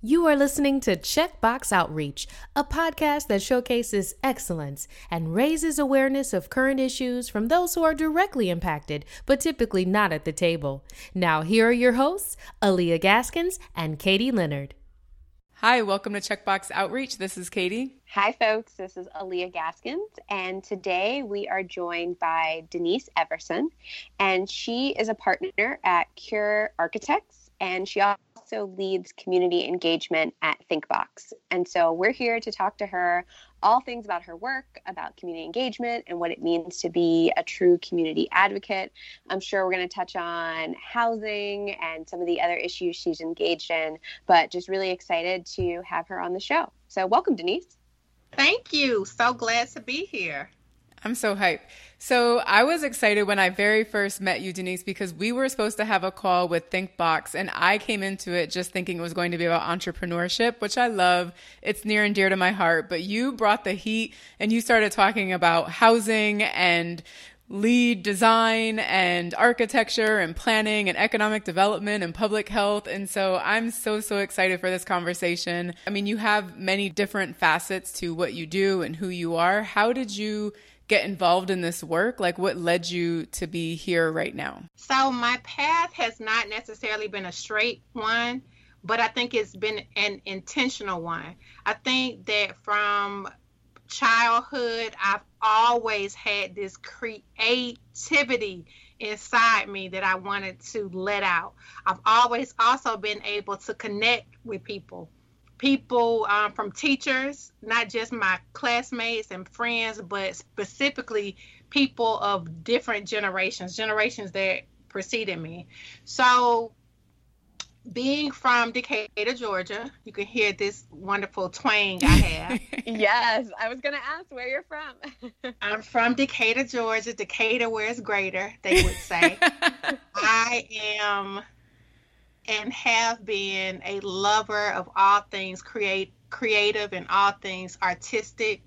You are listening to Checkbox Outreach, a podcast that showcases excellence and raises awareness of current issues from those who are directly impacted, but typically not at the table. Now, here are your hosts, Alyia Gaskins and Katie Leonard. Hi, welcome to Checkbox Outreach. This is Katie. Hi, folks. This is Alyia Gaskins, and today we are joined by Denise Everson, and she is a partner at Cure Architects, and she also leads community engagement at ThinkBox. And so we're here to talk to her all things about her work, about community engagement, and what it means to be a true community advocate. I'm sure we're going to touch on housing and some of the other issues she's engaged in, but just really excited to have her on the show. So, welcome, Denise. Thank you. So glad to be here. I'm so hyped. So I was excited when I very first met you, Denise, because we were supposed to have a call with ThinkBox, and I came into it just thinking it was going to be about entrepreneurship, which I love. It's near and dear to my heart. But you brought the heat, and you started talking about housing and LEED design and architecture and planning and economic development and public health. And so I'm so, so excited for this conversation. I mean, you have many different facets to what you do and who you are. How did you get involved in this work? Like, what led you to be here right now? So, my path has not necessarily been a straight one, but I think it's been an intentional one. I think that from childhood, I've always had this creativity inside me that I wanted to let out. I've always also been able to connect with people people um, from teachers, not just my classmates and friends, but specifically people of different generations, generations that preceded me. So, being from Decatur, Georgia, you can hear this wonderful twang I have. yes, I was going to ask where you're from. I'm from Decatur, Georgia. Decatur, where it's greater, they would say. I am and have been a lover of all things create creative and all things artistic.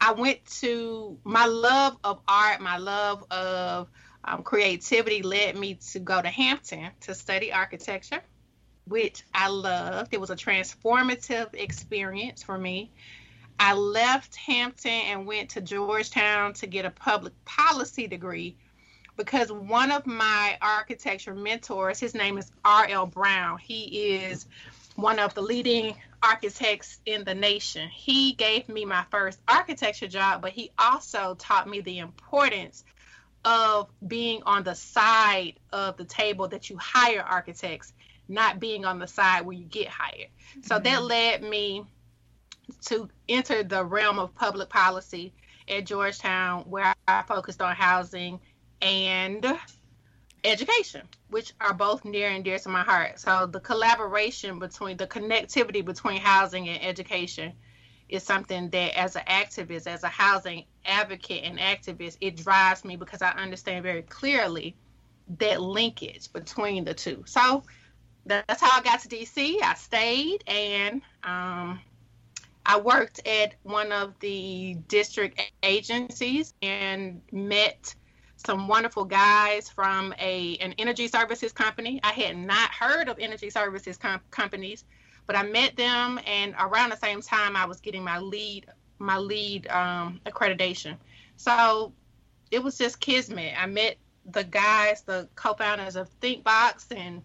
I went to my love of art, my love of um, creativity led me to go to Hampton to study architecture, which I loved. It was a transformative experience for me. I left Hampton and went to Georgetown to get a public policy degree because one of my architecture mentors, his name is R.L. Brown. He is one of the leading architects in the nation. He gave me my first architecture job, but he also taught me the importance of being on the side of the table that you hire architects, not being on the side where you get hired. Mm-hmm. So that led me to enter the realm of public policy at Georgetown, where I focused on housing and education, which are both near and dear to my heart. So the collaboration between the connectivity between housing and education is something that as an activist, as a housing advocate and activist, it drives me because I understand very clearly that linkage between the two. So that's how I got to DC. I stayed and um, I worked at one of the district agencies and met some wonderful guys from a an energy services company. I had not heard of energy services com- companies, but I met them, and around the same time, I was getting my lead my LEED um, accreditation. So it was just kismet. I met the guys, the co-founders of ThinkBox, and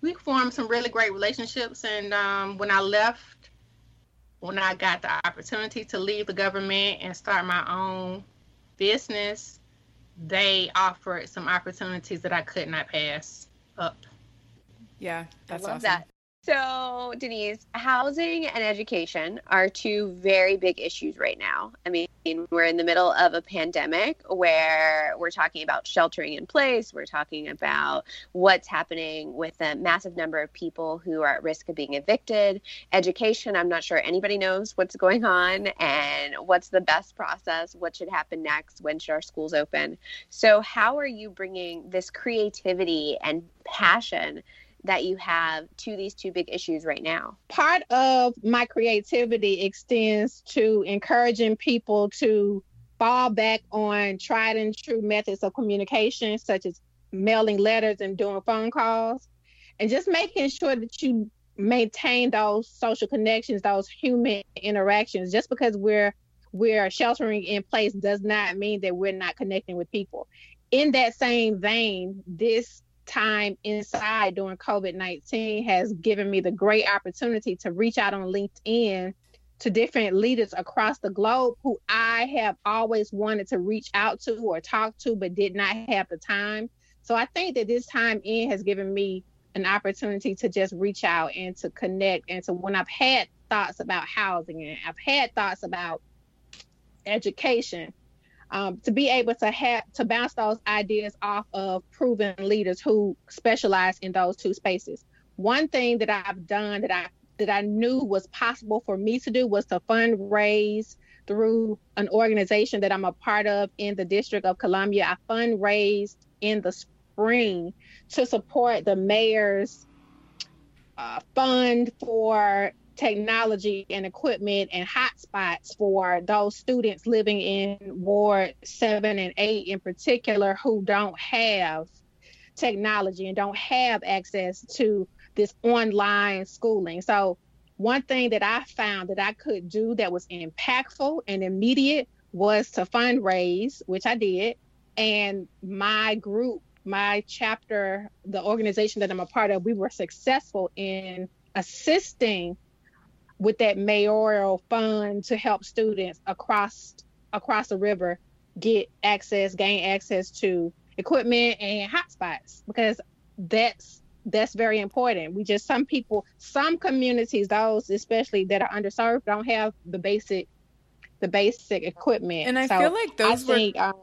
we formed some really great relationships. And um, when I left, when I got the opportunity to leave the government and start my own business, they offered some opportunities that I could not pass up. Yeah, that's I love awesome. that. So, Denise, housing and education are two very big issues right now. I mean, we're in the middle of a pandemic where we're talking about sheltering in place, we're talking about what's happening with a massive number of people who are at risk of being evicted. Education, I'm not sure anybody knows what's going on and what's the best process, what should happen next, when should our schools open. So, how are you bringing this creativity and passion? That you have to these two big issues right now? Part of my creativity extends to encouraging people to fall back on tried and true methods of communication, such as mailing letters and doing phone calls, and just making sure that you maintain those social connections, those human interactions. Just because we're we're sheltering in place does not mean that we're not connecting with people. In that same vein, this time inside during COVID 19 has given me the great opportunity to reach out on LinkedIn to different leaders across the globe who I have always wanted to reach out to or talk to, but did not have the time. So I think that this time in has given me an opportunity to just reach out and to connect. And so when I've had thoughts about housing and I've had thoughts about education, um, to be able to have to bounce those ideas off of proven leaders who specialize in those two spaces. One thing that I've done that I that I knew was possible for me to do was to fundraise through an organization that I'm a part of in the District of Columbia. I fundraised in the spring to support the mayor's uh, fund for technology and equipment and hotspots for those students living in Ward 7 and 8 in particular who don't have technology and don't have access to this online schooling. So, one thing that I found that I could do that was impactful and immediate was to fundraise, which I did. And my group, my chapter, the organization that I'm a part of, we were successful in assisting with that mayoral fund to help students across across the river get access, gain access to equipment and hotspots because that's that's very important. We just some people, some communities, those especially that are underserved, don't have the basic the basic equipment. And I so feel like those I were think, um,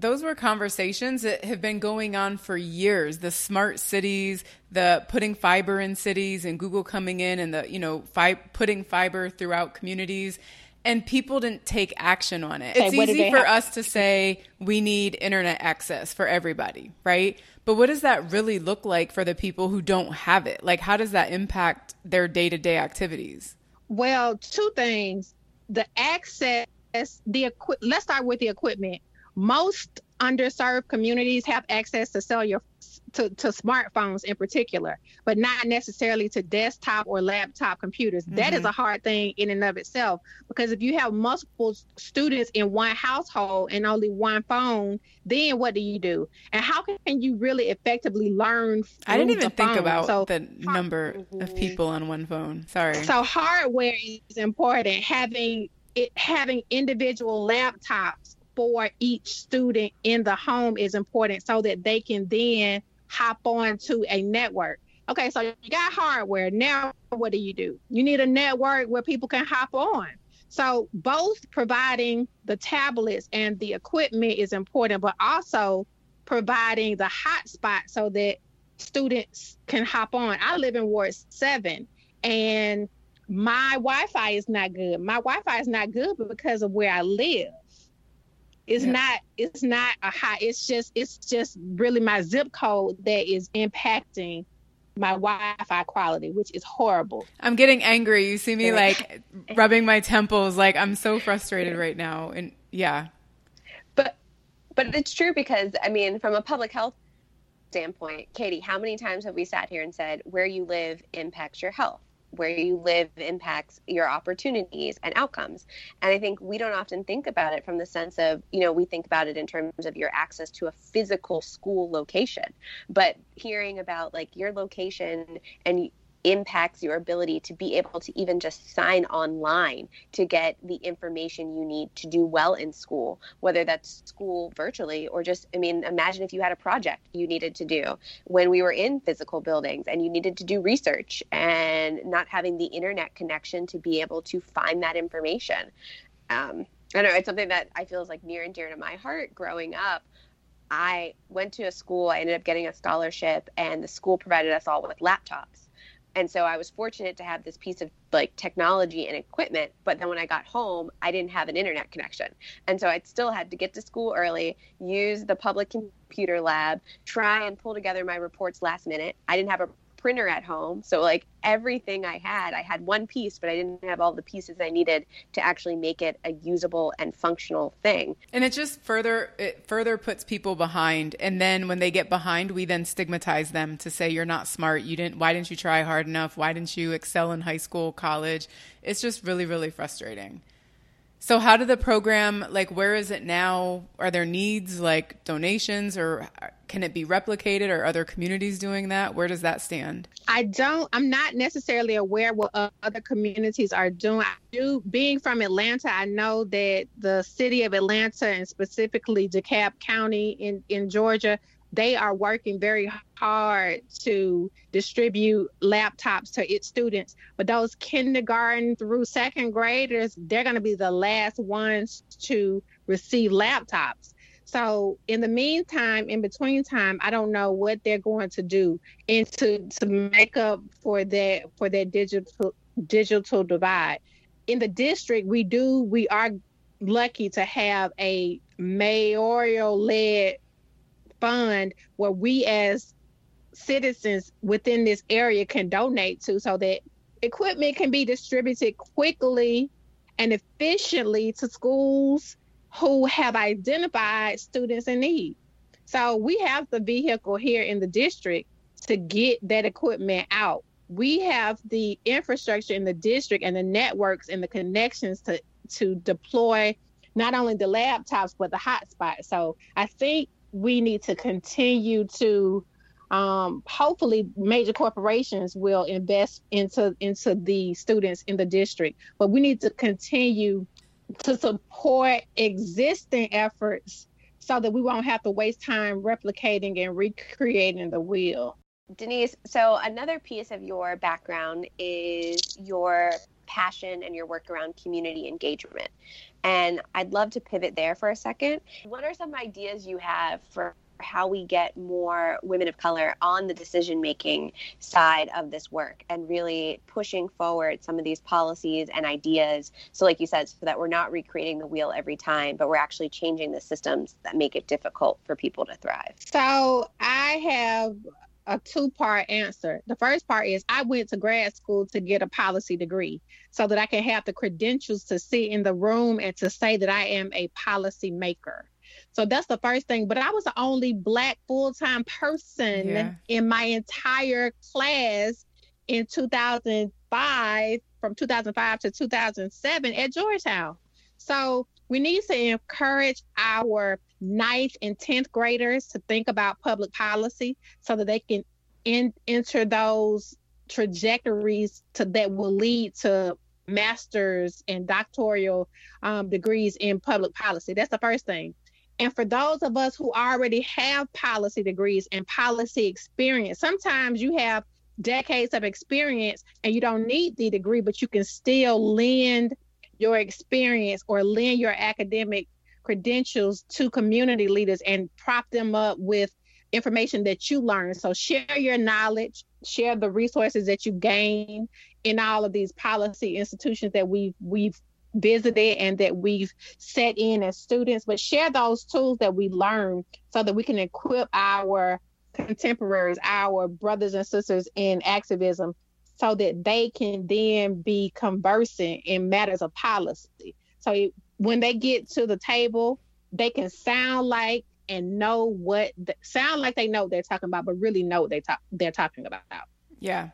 those were conversations that have been going on for years. The smart cities, the putting fiber in cities, and Google coming in and the you know fi- putting fiber throughout communities, and people didn't take action on it. Okay, it's easy for have? us to say we need internet access for everybody, right? But what does that really look like for the people who don't have it? Like, how does that impact their day to day activities? Well, two things: the access, the equi- let's start with the equipment most underserved communities have access to cellular to, to smartphones in particular, but not necessarily to desktop or laptop computers. Mm-hmm. That is mm-hmm. a hard thing in and of itself because if you have multiple students in one household and only one phone, then what do you do? And how can you really effectively learn? I didn't even think phone? about so, the number mm-hmm. of people on one phone. Sorry. So hardware is important. Having it having individual laptops for each student in the home is important so that they can then hop on to a network. Okay, so you got hardware. Now, what do you do? You need a network where people can hop on. So, both providing the tablets and the equipment is important, but also providing the hotspot so that students can hop on. I live in Ward 7 and my Wi Fi is not good. My Wi Fi is not good because of where I live. It's yeah. not it's not a high it's just it's just really my zip code that is impacting my Wi-Fi quality, which is horrible. I'm getting angry. You see me like rubbing my temples like I'm so frustrated right now and yeah. But but it's true because I mean from a public health standpoint, Katie, how many times have we sat here and said where you live impacts your health? Where you live impacts your opportunities and outcomes. And I think we don't often think about it from the sense of, you know, we think about it in terms of your access to a physical school location. But hearing about like your location and impacts your ability to be able to even just sign online to get the information you need to do well in school, whether that's school virtually or just, I mean, imagine if you had a project you needed to do when we were in physical buildings and you needed to do research and not having the internet connection to be able to find that information. Um, I know it's something that I feel is like near and dear to my heart growing up. I went to a school, I ended up getting a scholarship, and the school provided us all with laptops and so I was fortunate to have this piece of like technology and equipment. But then when I got home, I didn't have an internet connection. And so I still had to get to school early, use the public computer lab, try and pull together my reports last minute. I didn't have a printer at home. So like everything I had, I had one piece, but I didn't have all the pieces I needed to actually make it a usable and functional thing. And it just further it further puts people behind and then when they get behind, we then stigmatize them to say you're not smart, you didn't why didn't you try hard enough? Why didn't you excel in high school, college? It's just really really frustrating. So how did the program like where is it now? Are there needs like donations or can it be replicated or other communities doing that? Where does that stand? I don't I'm not necessarily aware what other communities are doing. I do being from Atlanta, I know that the city of Atlanta and specifically DeKalb County in in Georgia they are working very hard to distribute laptops to its students. But those kindergarten through second graders, they're going to be the last ones to receive laptops. So in the meantime, in between time, I don't know what they're going to do and to, to make up for that for that digital digital divide. In the district, we do we are lucky to have a mayoral led fund where we as citizens within this area can donate to so that equipment can be distributed quickly and efficiently to schools who have identified students in need. So we have the vehicle here in the district to get that equipment out. We have the infrastructure in the district and the networks and the connections to to deploy not only the laptops but the hotspots. So I think we need to continue to um, hopefully major corporations will invest into into the students in the district. But we need to continue to support existing efforts so that we won't have to waste time replicating and recreating the wheel. Denise so another piece of your background is your passion and your work around community engagement. And I'd love to pivot there for a second. What are some ideas you have for how we get more women of color on the decision making side of this work and really pushing forward some of these policies and ideas. So, like you said, so that we're not recreating the wheel every time, but we're actually changing the systems that make it difficult for people to thrive. So, I have a two part answer. The first part is I went to grad school to get a policy degree so that I can have the credentials to sit in the room and to say that I am a policy maker. So that's the first thing. But I was the only Black full time person yeah. in my entire class in 2005, from 2005 to 2007 at Georgetown. So we need to encourage our ninth and 10th graders to think about public policy so that they can in, enter those trajectories to that will lead to master's and doctoral um, degrees in public policy. That's the first thing. And for those of us who already have policy degrees and policy experience, sometimes you have decades of experience and you don't need the degree, but you can still lend your experience or lend your academic credentials to community leaders and prop them up with information that you learn. So share your knowledge, share the resources that you gain in all of these policy institutions that we've we've visited and that we've set in as students, but share those tools that we learn so that we can equip our contemporaries, our brothers and sisters in activism so that they can then be conversing in matters of policy. So when they get to the table, they can sound like and know what the, sound like they know what they're talking about, but really know what they talk they're talking about. Yeah,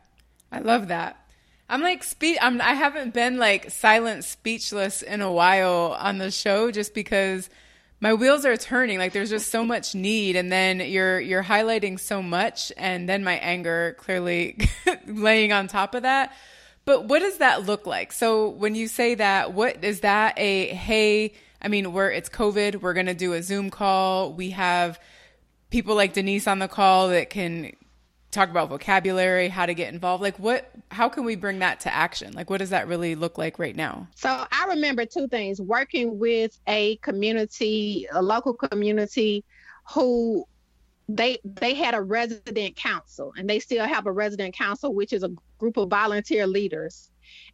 I love that. I'm like speak. I'm. I haven't been like silent, speechless in a while on the show, just because my wheels are turning like there's just so much need and then you're you're highlighting so much and then my anger clearly laying on top of that but what does that look like so when you say that what is that a hey i mean we're it's covid we're going to do a zoom call we have people like denise on the call that can talk about vocabulary, how to get involved. Like what how can we bring that to action? Like what does that really look like right now? So I remember two things, working with a community, a local community who they they had a resident council and they still have a resident council which is a group of volunteer leaders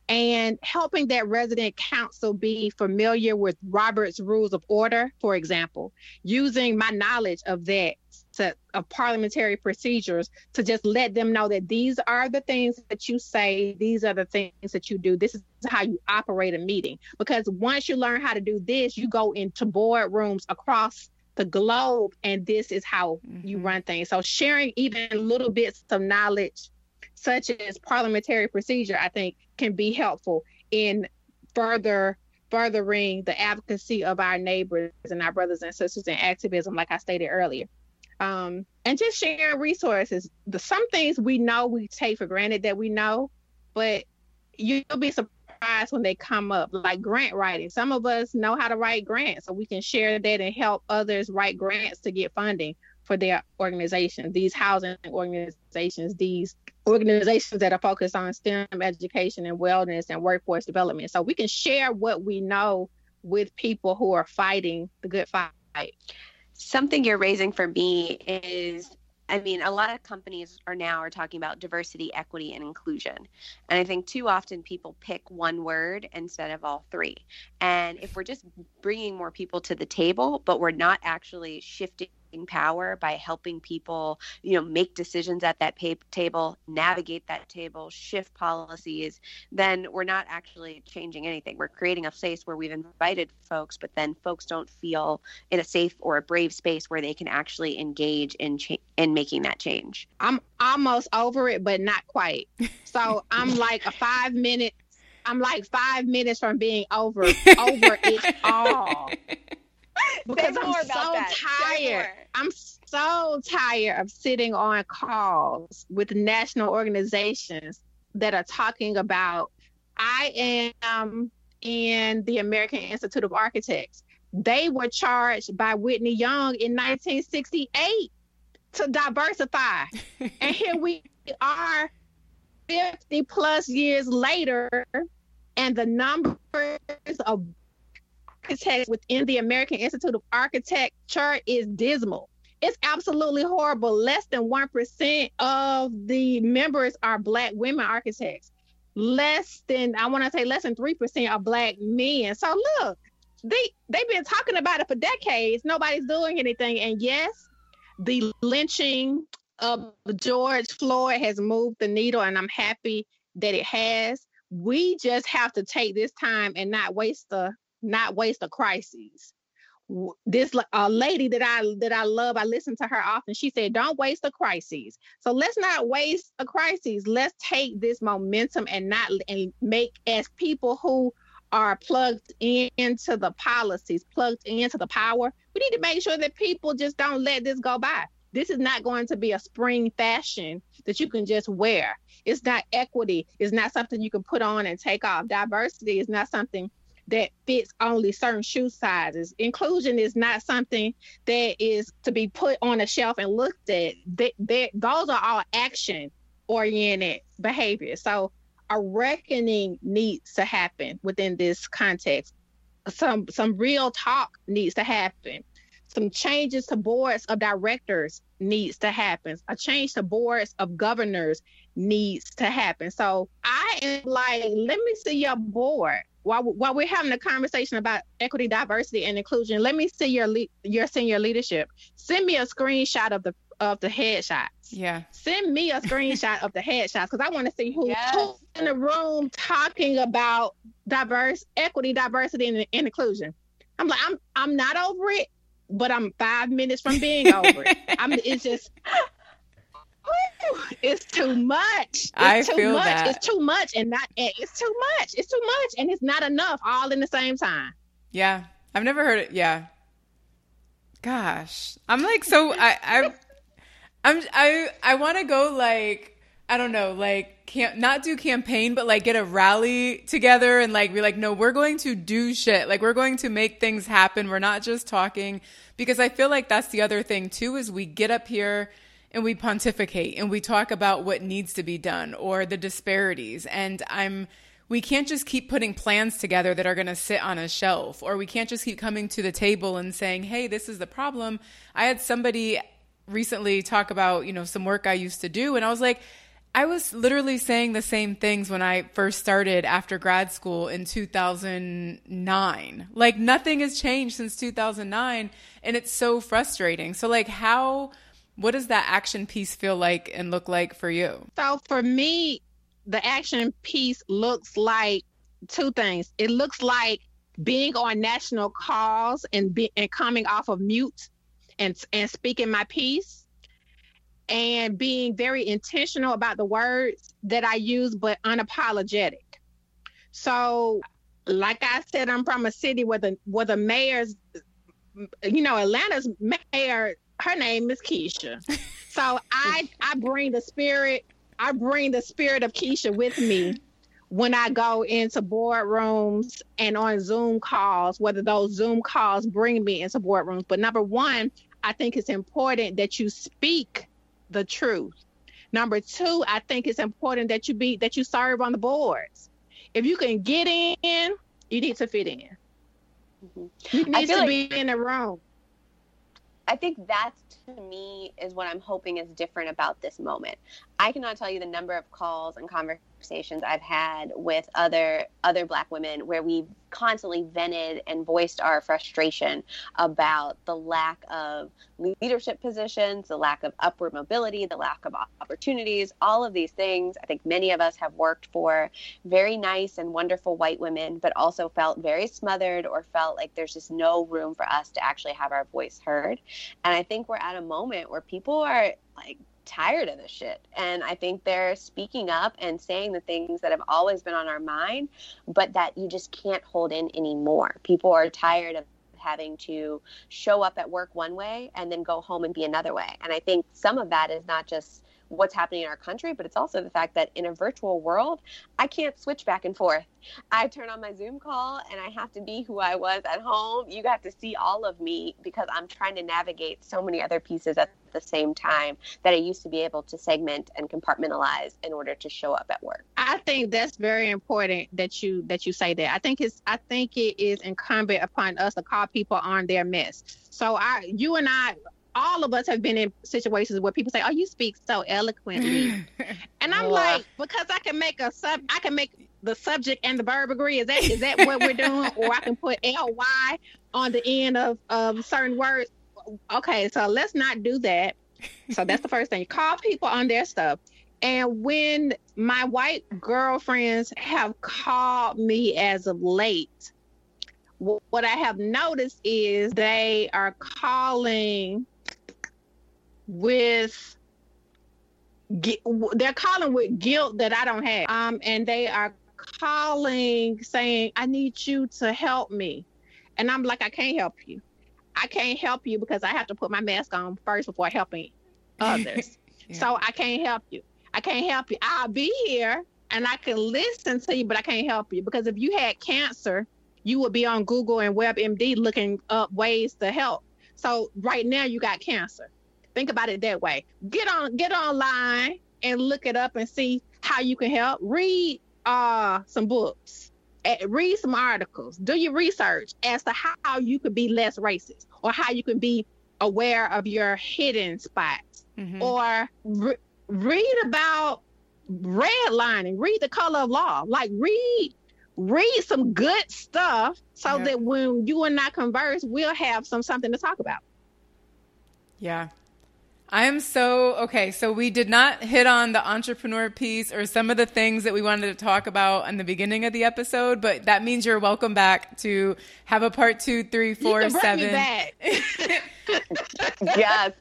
and helping that resident council be familiar with Robert's Rules of Order, for example, using my knowledge of that to, of parliamentary procedures to just let them know that these are the things that you say, these are the things that you do. This is how you operate a meeting. Because once you learn how to do this, you go into boardrooms across the globe, and this is how mm-hmm. you run things. So sharing even little bits of knowledge, such as parliamentary procedure, I think can be helpful in further furthering the advocacy of our neighbors and our brothers and sisters in activism, like I stated earlier um, and just sharing resources. The some things we know we take for granted that we know, but you'll be surprised when they come up, like grant writing. Some of us know how to write grants, so we can share that and help others write grants to get funding for their organizations. These housing organizations, these organizations that are focused on STEM education and wellness and workforce development. So we can share what we know with people who are fighting the good fight something you're raising for me is I mean, a lot of companies are now are talking about diversity, equity, and inclusion. And I think too often people pick one word instead of all three. And if we're just bringing more people to the table, but we're not actually shifting power by helping people, you know, make decisions at that pay- table, navigate that table, shift policies, then we're not actually changing anything. We're creating a place where we've invited folks, but then folks don't feel in a safe or a brave space where they can actually engage in cha- in making that change. I'm almost over it, but not quite. So I'm like a five minute. I'm like five minutes from being over over it all because I'm so that. tired. I'm so tired of sitting on calls with national organizations that are talking about. I am in the American Institute of Architects. They were charged by Whitney Young in 1968 to diversify. and here we are 50 plus years later, and the numbers of architects within the American Institute of Architecture is dismal. It's absolutely horrible. Less than 1% of the members are Black women architects. Less than, I want to say less than 3% are Black men. So look, they, they've been talking about it for decades. Nobody's doing anything. And yes, the lynching of George Floyd has moved the needle, and I'm happy that it has. We just have to take this time and not waste the not waste a crisis. This a lady that I that I love, I listen to her often. She said, "Don't waste a crisis." So let's not waste a crisis. Let's take this momentum and not and make as people who are plugged into the policies, plugged into the power. We need to make sure that people just don't let this go by. This is not going to be a spring fashion that you can just wear. It's not equity. It's not something you can put on and take off. Diversity is not something that fits only certain shoe sizes. Inclusion is not something that is to be put on a shelf and looked at. That, that those are all action oriented behaviors. So a reckoning needs to happen within this context. Some some real talk needs to happen. Some changes to boards of directors needs to happen. A change to boards of governors needs to happen. So I am like, let me see your board while while we're having a conversation about equity, diversity, and inclusion, let me see your le- your senior leadership. Send me a screenshot of the of the headshots. Yeah. Send me a screenshot of the headshots because I want to see who, yes. who's in the room talking about diverse equity, diversity, and, and inclusion. I'm like, I'm I'm not over it, but I'm five minutes from being over it. I'm. It's just it's too much. It's I too feel much. that. It's too much and not it's too much. It's too much and it's not enough all in the same time. Yeah. I've never heard it. Yeah. Gosh. I'm like so I I I'm I I want to go like I don't know, like can't not do campaign, but like get a rally together and like be like, no, we're going to do shit. Like we're going to make things happen. We're not just talking because I feel like that's the other thing too is we get up here and we pontificate and we talk about what needs to be done or the disparities. And I'm, we can't just keep putting plans together that are going to sit on a shelf, or we can't just keep coming to the table and saying, hey, this is the problem. I had somebody recently talk about, you know, some work I used to do, and I was like, I was literally saying the same things when I first started after grad school in 2009. Like nothing has changed since 2009 and it's so frustrating. So like how what does that action piece feel like and look like for you? So for me, the action piece looks like two things. It looks like being on national calls and be, and coming off of mute and and speaking my piece and being very intentional about the words that I use but unapologetic. So like I said I'm from a city where the where the mayor's you know Atlanta's mayor her name is Keisha. So I I bring the spirit I bring the spirit of Keisha with me when I go into boardrooms and on Zoom calls, whether those Zoom calls bring me into boardrooms. But number one, I think it's important that you speak the truth. Number two, I think it's important that you be that you serve on the boards. If you can get in, you need to fit in. Mm-hmm. You need to like, be in the room. I think that to me is what I'm hoping is different about this moment. I cannot tell you the number of calls and conversations conversations I've had with other other black women where we've constantly vented and voiced our frustration about the lack of leadership positions, the lack of upward mobility, the lack of opportunities, all of these things. I think many of us have worked for very nice and wonderful white women, but also felt very smothered or felt like there's just no room for us to actually have our voice heard. And I think we're at a moment where people are like tired of this shit. And I think they're speaking up and saying the things that have always been on our mind, but that you just can't hold in anymore. People are tired of having to show up at work one way and then go home and be another way. And I think some of that is not just what's happening in our country, but it's also the fact that in a virtual world, I can't switch back and forth. I turn on my Zoom call and I have to be who I was at home. You got to see all of me because I'm trying to navigate so many other pieces at the same time that I used to be able to segment and compartmentalize in order to show up at work. I think that's very important that you that you say that. I think it's I think it is incumbent upon us to call people on their mess. So I you and I all of us have been in situations where people say, "Oh, you speak so eloquently," and I'm like, because I can make a sub, I can make the subject and the verb agree. Is that is that what we're doing? or I can put ly on the end of of certain words. Okay, so let's not do that. So that's the first thing. Call people on their stuff. And when my white girlfriends have called me as of late, what I have noticed is they are calling with they're calling with guilt that I don't have. Um, and they are calling saying, I need you to help me. And I'm like, I can't help you. I can't help you because I have to put my mask on first before helping others. yeah. So I can't help you. I can't help you. I'll be here and I can listen to you, but I can't help you because if you had cancer, you would be on Google and WebMD looking up ways to help. So right now you got cancer. Think about it that way. Get on, get online and look it up and see how you can help. Read uh, some books, read some articles, do your research as to how you could be less racist or how you can be aware of your hidden spots mm-hmm. or re- read about redlining, read the color of law, like read read some good stuff so yeah. that when you and I converse, we'll have some something to talk about. Yeah, I am so okay. So we did not hit on the entrepreneur piece or some of the things that we wanted to talk about in the beginning of the episode, but that means you're welcome back to have a part two, three, four, seven. yes.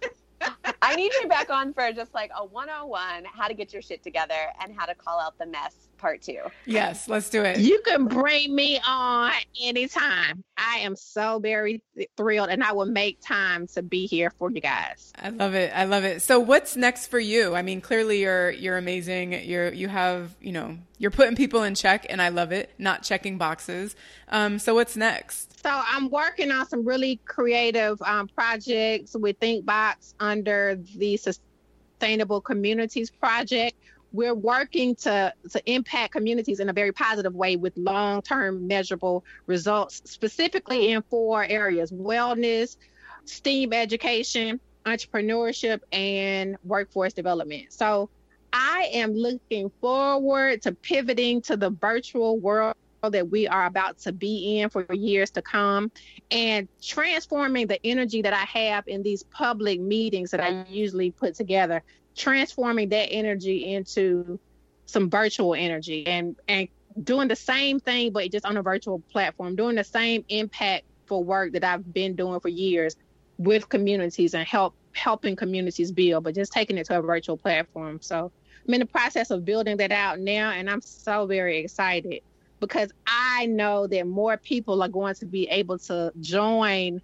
I need you back on for just like a 101 how to get your shit together and how to call out the mess part two. Yes, let's do it. You can bring me on anytime. I am so very thrilled and I will make time to be here for you guys. I love it. I love it. So what's next for you? I mean, clearly you're you're amazing. You're you have, you know, you're putting people in check and I love it, not checking boxes. Um, so what's next? So I'm working on some really creative um, projects with ThinkBox under the Sustainable Communities Project. We're working to, to impact communities in a very positive way with long term measurable results, specifically in four areas wellness, STEAM education, entrepreneurship, and workforce development. So I am looking forward to pivoting to the virtual world that we are about to be in for years to come and transforming the energy that I have in these public meetings that I usually put together, transforming that energy into some virtual energy and and doing the same thing but just on a virtual platform, doing the same impact for work that I've been doing for years with communities and help helping communities build, but just taking it to a virtual platform. So I'm in the process of building that out now and I'm so very excited because I know that more people are going to be able to join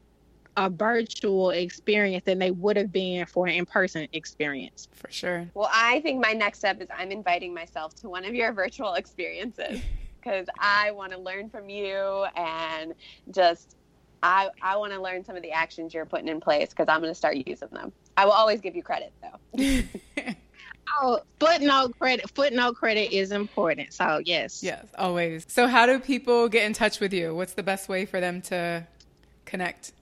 a virtual experience than they would have been for an in-person experience. For sure. Well, I think my next step is I'm inviting myself to one of your virtual experiences because I want to learn from you and just I I want to learn some of the actions you're putting in place because I'm going to start using them. I will always give you credit though. Oh, footnote credit. Footnote credit is important. So yes. Yes, always. So how do people get in touch with you? What's the best way for them to connect?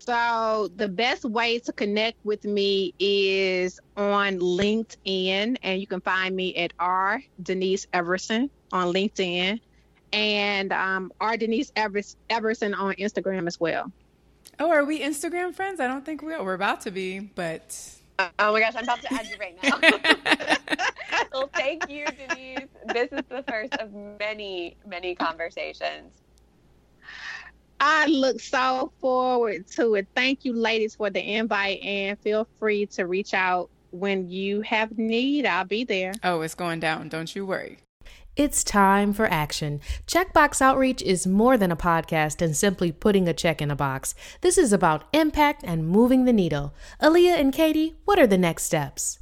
So the best way to connect with me is on LinkedIn, and you can find me at R Denise Everson on LinkedIn, and um, R Denise Everson on Instagram as well. Oh, are we Instagram friends? I don't think we are. We're about to be, but Oh my gosh, I'm about to add you right now. well, thank you, Denise. This is the first of many, many conversations. I look so forward to it. Thank you, ladies, for the invite, and feel free to reach out when you have need. I'll be there. Oh, it's going down. Don't you worry. It's time for action. Checkbox Outreach is more than a podcast and simply putting a check in a box. This is about impact and moving the needle. Alyia and Katie, what are the next steps?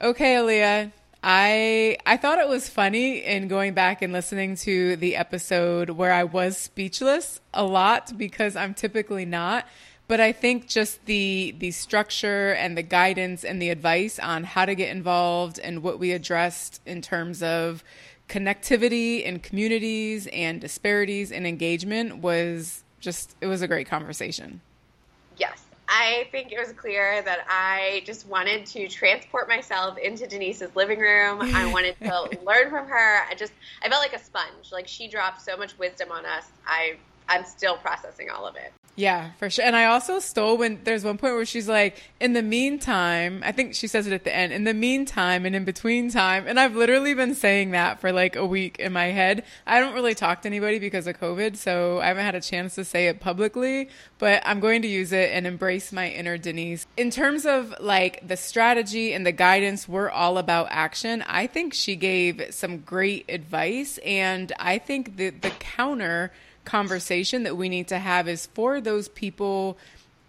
Okay, Alyia. I I thought it was funny in going back and listening to the episode where I was speechless a lot because I'm typically not but I think just the the structure and the guidance and the advice on how to get involved and what we addressed in terms of connectivity in communities and disparities and engagement was just it was a great conversation. Yes. I think it was clear that I just wanted to transport myself into Denise's living room. I wanted to learn from her. I just I felt like a sponge. Like she dropped so much wisdom on us. I I'm still processing all of it. Yeah, for sure. And I also stole when there's one point where she's like, in the meantime, I think she says it at the end, in the meantime and in between time. And I've literally been saying that for like a week in my head. I don't really talk to anybody because of COVID, so I haven't had a chance to say it publicly, but I'm going to use it and embrace my inner Denise. In terms of like the strategy and the guidance, we're all about action. I think she gave some great advice. And I think the, the counter conversation that we need to have is for those people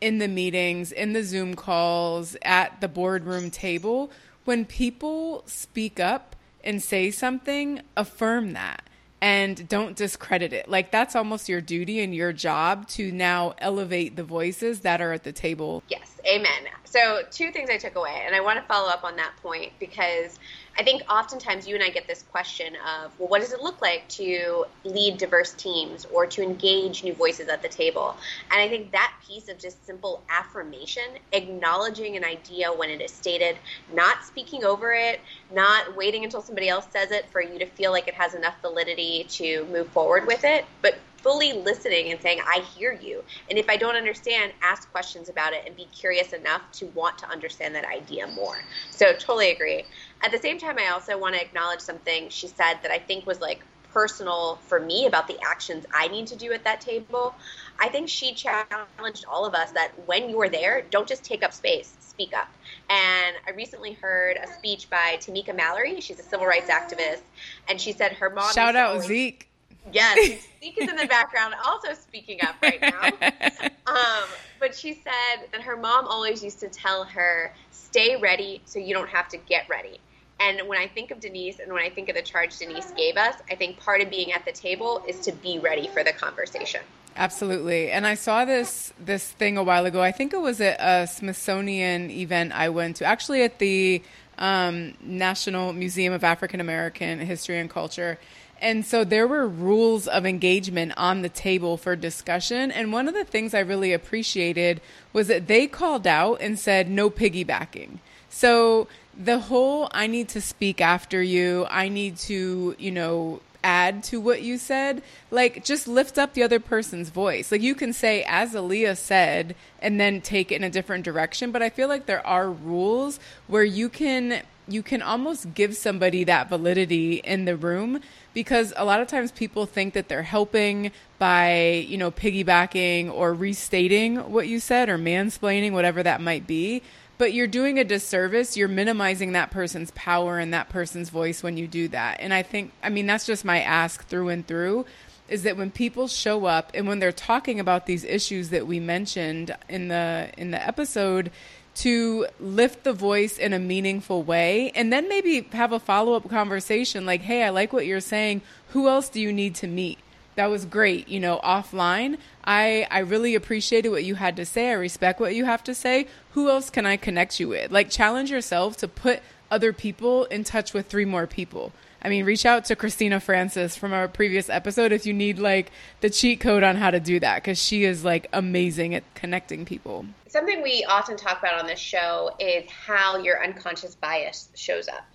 in the meetings, in the Zoom calls, at the boardroom table. When people speak up and say something, affirm that and don't discredit it. Like that's almost your duty and your job to now elevate the voices that are at the table. Yes, amen. So, two things I took away, and I want to follow up on that point because I think oftentimes you and I get this question of, well, what does it look like to lead diverse teams or to engage new voices at the table? And I think that piece of just simple affirmation, acknowledging an idea when it is stated, not speaking over it, not waiting until somebody else says it for you to feel like it has enough validity to move forward with it, but fully listening and saying, I hear you. And if I don't understand, ask questions about it and be curious enough to want to understand that idea more. So, totally agree. At the same time, I also want to acknowledge something she said that I think was like personal for me about the actions I need to do at that table. I think she challenged all of us that when you are there, don't just take up space, speak up. And I recently heard a speech by Tamika Mallory. She's a civil rights activist, and she said her mom. Shout out always, Zeke. Yes, Zeke is in the background, also speaking up right now. Um, but she said that her mom always used to tell her, "Stay ready, so you don't have to get ready." And when I think of Denise and when I think of the charge Denise gave us, I think part of being at the table is to be ready for the conversation. Absolutely. And I saw this this thing a while ago. I think it was at a Smithsonian event I went to, actually at the um, National Museum of African American History and Culture. And so there were rules of engagement on the table for discussion. And one of the things I really appreciated was that they called out and said no piggybacking. So the whole I need to speak after you, I need to, you know, add to what you said, like just lift up the other person's voice. Like you can say, as Alyia said, and then take it in a different direction. But I feel like there are rules where you can you can almost give somebody that validity in the room because a lot of times people think that they're helping by, you know, piggybacking or restating what you said or mansplaining, whatever that might be but you're doing a disservice. You're minimizing that person's power and that person's voice when you do that. And I think, I mean, that's just my ask through and through is that when people show up and when they're talking about these issues that we mentioned in the in the episode to lift the voice in a meaningful way and then maybe have a follow-up conversation like hey I like what you're saying who else do you need to meet that was great you know offline I I really appreciated what you had to say. I respect what you have to say. Who else can I connect you with? Like challenge yourself to put other people in touch with three more people. I mean, reach out to Christina Francis from our previous episode if you need like the cheat code on how to do that because she is like amazing at connecting people. Something we often talk about on this show is how your unconscious bias shows up.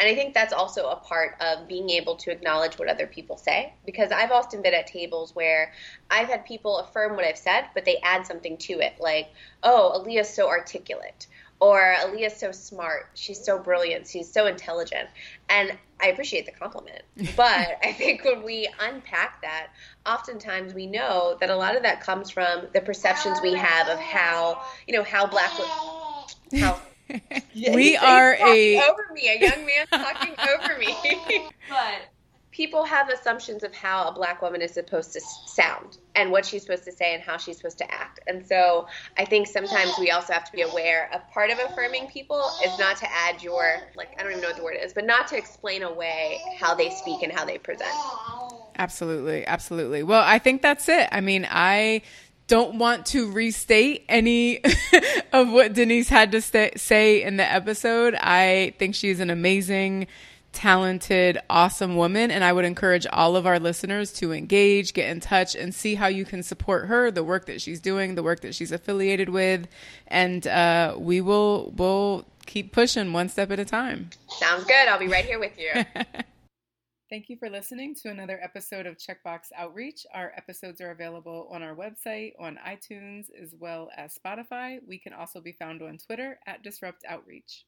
And I think that's also a part of being able to acknowledge what other people say. Because I've often been at tables where I've had people affirm what I've said, but they add something to it, like, oh, Alyia's so articulate. Or Alyia's so smart. She's so brilliant. She's so intelligent. And I appreciate the compliment. But I think when we unpack that, oftentimes we know that a lot of that comes from the perceptions we have of how, you know, how black, how we are a over me, a young man talking over me. but people have assumptions of how a black woman is supposed to sound and what she's supposed to say and how she's supposed to act. And so I think sometimes we also have to be aware of part of affirming people is not to add your like I don't even know what the word is, but not to explain away how they speak and how they present. Absolutely, absolutely. Well, I think that's it. I mean, I don't want to restate any of what Denise had to st- say in the episode. I think she's an amazing, talented, awesome woman. And I would encourage all of our listeners to engage, get in touch, and see how you can support her, the work that she's doing, the work that she's affiliated with. And uh, we will will keep pushing one step at a time. Sounds good. I'll be right here with you. Thank you for listening to another episode of Checkbox Outreach. Our episodes are available on our website, on iTunes, as well as Spotify. We can also be found on Twitter at Disrupt Outreach.